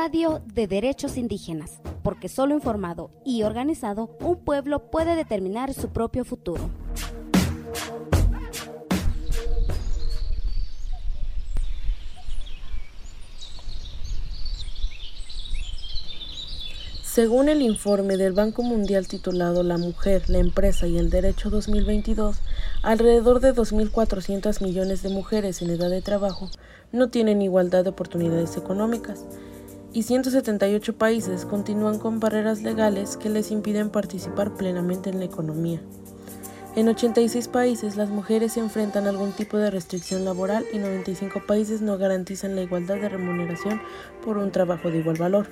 Radio de Derechos Indígenas, porque solo informado y organizado un pueblo puede determinar su propio futuro. Según el informe del Banco Mundial titulado La mujer, la empresa y el derecho 2022, alrededor de 2.400 millones de mujeres en edad de trabajo no tienen igualdad de oportunidades económicas y 178 países continúan con barreras legales que les impiden participar plenamente en la economía. En 86 países las mujeres se enfrentan a algún tipo de restricción laboral y 95 países no garantizan la igualdad de remuneración por un trabajo de igual valor.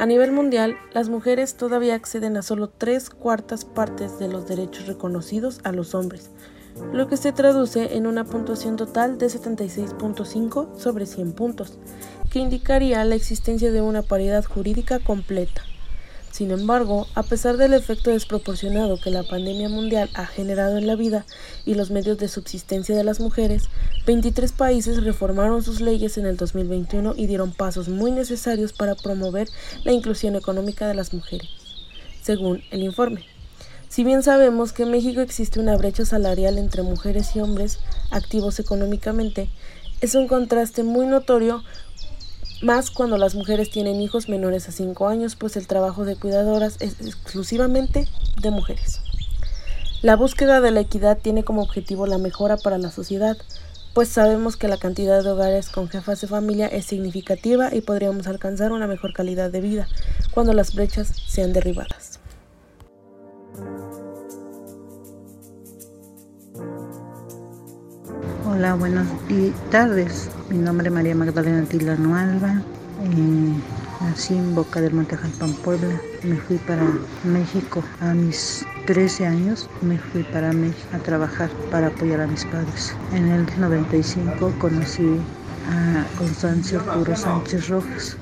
A nivel mundial, las mujeres todavía acceden a solo tres cuartas partes de los derechos reconocidos a los hombres, lo que se traduce en una puntuación total de 76.5 sobre 100 puntos, que indicaría la existencia de una paridad jurídica completa. Sin embargo, a pesar del efecto desproporcionado que la pandemia mundial ha generado en la vida y los medios de subsistencia de las mujeres, 23 países reformaron sus leyes en el 2021 y dieron pasos muy necesarios para promover la inclusión económica de las mujeres, según el informe. Si bien sabemos que en México existe una brecha salarial entre mujeres y hombres activos económicamente, es un contraste muy notorio más cuando las mujeres tienen hijos menores a 5 años, pues el trabajo de cuidadoras es exclusivamente de mujeres. La búsqueda de la equidad tiene como objetivo la mejora para la sociedad, pues sabemos que la cantidad de hogares con jefas de familia es significativa y podríamos alcanzar una mejor calidad de vida cuando las brechas sean derribadas. Hola, buenas tardes. Mi nombre es María Magdalena Tilano Alba. Eh, nací en Boca del Monte Jalpan, Puebla. Me fui para México a mis 13 años. Me fui para México a trabajar para apoyar a mis padres. En el 95 conocí a Constancio Arturo Sánchez Rojas.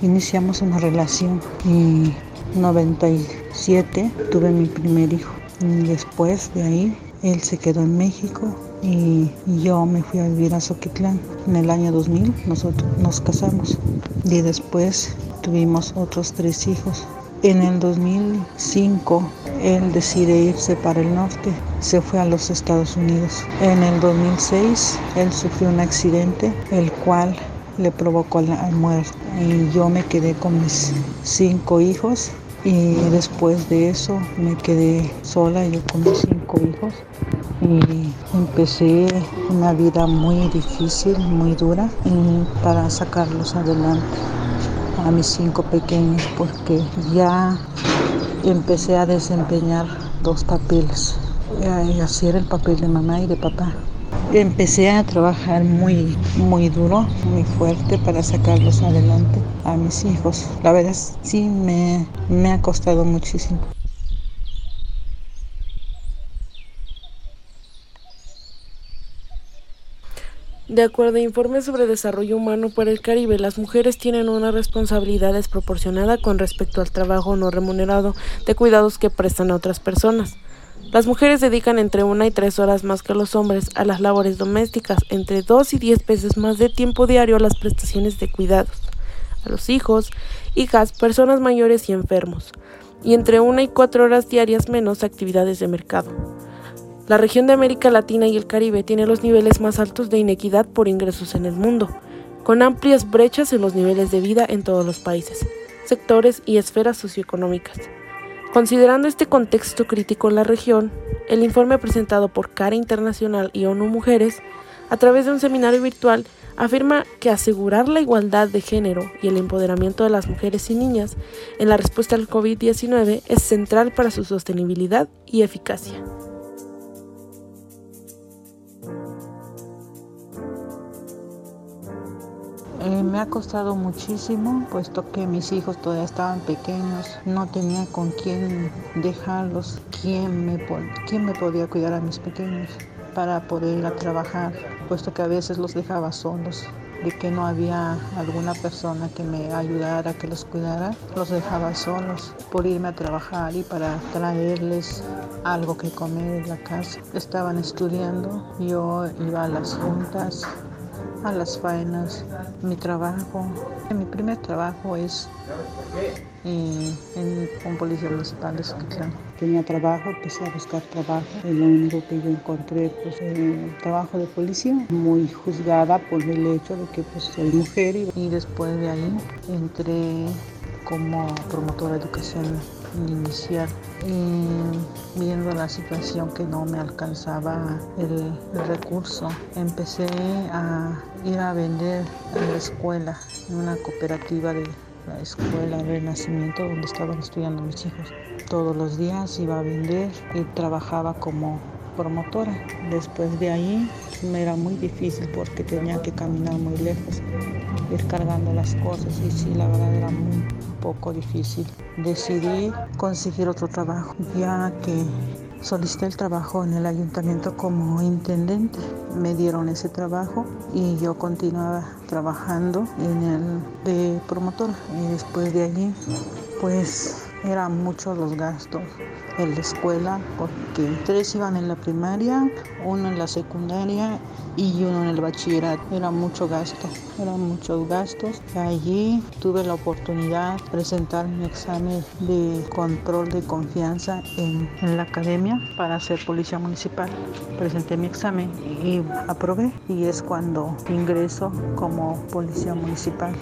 Iniciamos una relación y 97 tuve mi primer hijo. Y después de ahí él se quedó en México y yo me fui a vivir a Soquitlán. En el año 2000 nosotros nos casamos y después tuvimos otros tres hijos. En el 2005 él decide irse para el norte, se fue a los Estados Unidos. En el 2006 él sufrió un accidente, el cual le provocó la muerte. Y yo me quedé con mis cinco hijos y después de eso me quedé sola, yo con mis cinco hijos y empecé una vida muy difícil, muy dura para sacarlos adelante a mis cinco pequeños porque ya empecé a desempeñar dos papeles, y hacer el papel de mamá y de papá. Empecé a trabajar muy, muy duro, muy fuerte para sacarlos adelante a mis hijos. La verdad sí me, me ha costado muchísimo. De acuerdo a informes sobre desarrollo humano para el Caribe, las mujeres tienen una responsabilidad desproporcionada con respecto al trabajo no remunerado de cuidados que prestan a otras personas. Las mujeres dedican entre una y tres horas más que los hombres a las labores domésticas, entre dos y diez veces más de tiempo diario a las prestaciones de cuidados, a los hijos, hijas, personas mayores y enfermos, y entre una y cuatro horas diarias menos a actividades de mercado. La región de América Latina y el Caribe tiene los niveles más altos de inequidad por ingresos en el mundo, con amplias brechas en los niveles de vida en todos los países, sectores y esferas socioeconómicas. Considerando este contexto crítico en la región, el informe presentado por CARA Internacional y ONU Mujeres, a través de un seminario virtual, afirma que asegurar la igualdad de género y el empoderamiento de las mujeres y niñas en la respuesta al COVID-19 es central para su sostenibilidad y eficacia. Eh, me ha costado muchísimo, puesto que mis hijos todavía estaban pequeños, no tenía con quién dejarlos, quién me, quién me podía cuidar a mis pequeños para poder ir a trabajar, puesto que a veces los dejaba solos de que no había alguna persona que me ayudara, que los cuidara, los dejaba solos por irme a trabajar y para traerles algo que comer en la casa. Estaban estudiando, yo iba a las juntas a las faenas. Mi trabajo, mi primer trabajo es eh, en un policía municipal de Soquitlán. Tenía trabajo, empecé a buscar trabajo. Y lo único que yo encontré, pues, el trabajo de policía, muy juzgada por el hecho de que pues, soy mujer y, después de ahí entré como promotora de educación inicial y la situación que no me alcanzaba el, recurso empecé a ir a vender en la escuela en una cooperativa de la escuela Renacimiento donde estaban estudiando mis hijos. Todos los días iba a vender y trabajaba como promotora. Después de ahí me era muy difícil porque tenía que caminar muy lejos, ir cargando las cosas y sí, la verdad era muy poco difícil. Decidí conseguir otro trabajo ya que Solicité el trabajo en el ayuntamiento como intendente. Me dieron ese trabajo y yo continuaba trabajando en el de promotor. Y después de allí, pues eran muchos los gastos en la escuela porque tres iban en la primaria, uno en la secundaria y uno en el bachillerato. Era mucho gasto, eran muchos gastos. Allí tuve la oportunidad de presentar mi examen de control de confianza en, la academia para ser policía municipal. Presenté mi examen y aprobé y es cuando ingreso como policía municipal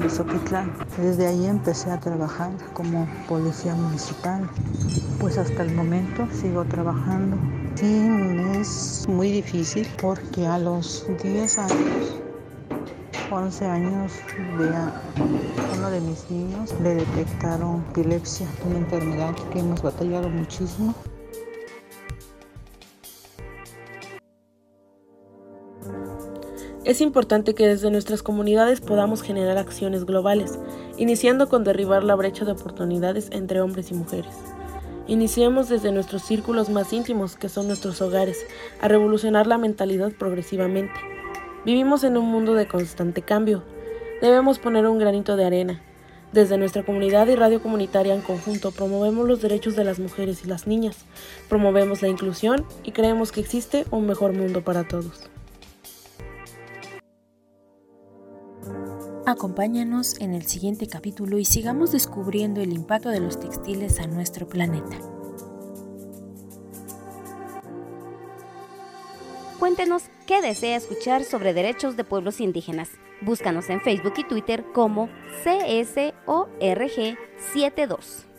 de Soquitlán. Desde ahí empecé a trabajar como policía municipal. Pues hasta el momento sigo trabajando Sí, es muy difícil porque a los 10 años, 11 años, a uno de mis niños le detectaron epilepsia, una enfermedad que hemos batallado muchísimo. Es importante que desde nuestras comunidades podamos generar acciones globales, iniciando con derribar la brecha de oportunidades entre hombres y mujeres. Iniciemos desde nuestros círculos más íntimos, que son nuestros hogares, a revolucionar la mentalidad progresivamente. Vivimos en un mundo de constante cambio. Debemos poner un granito de arena. Desde nuestra comunidad y radio comunitaria en conjunto promovemos los derechos de las mujeres y las niñas, promovemos la inclusión y creemos que existe un mejor mundo para todos. Acompáñanos en el siguiente capítulo y sigamos descubriendo el impacto de los textiles a nuestro planeta. Cuéntenos qué desea escuchar sobre derechos de pueblos indígenas. Búscanos en Facebook y Twitter como CSORG72.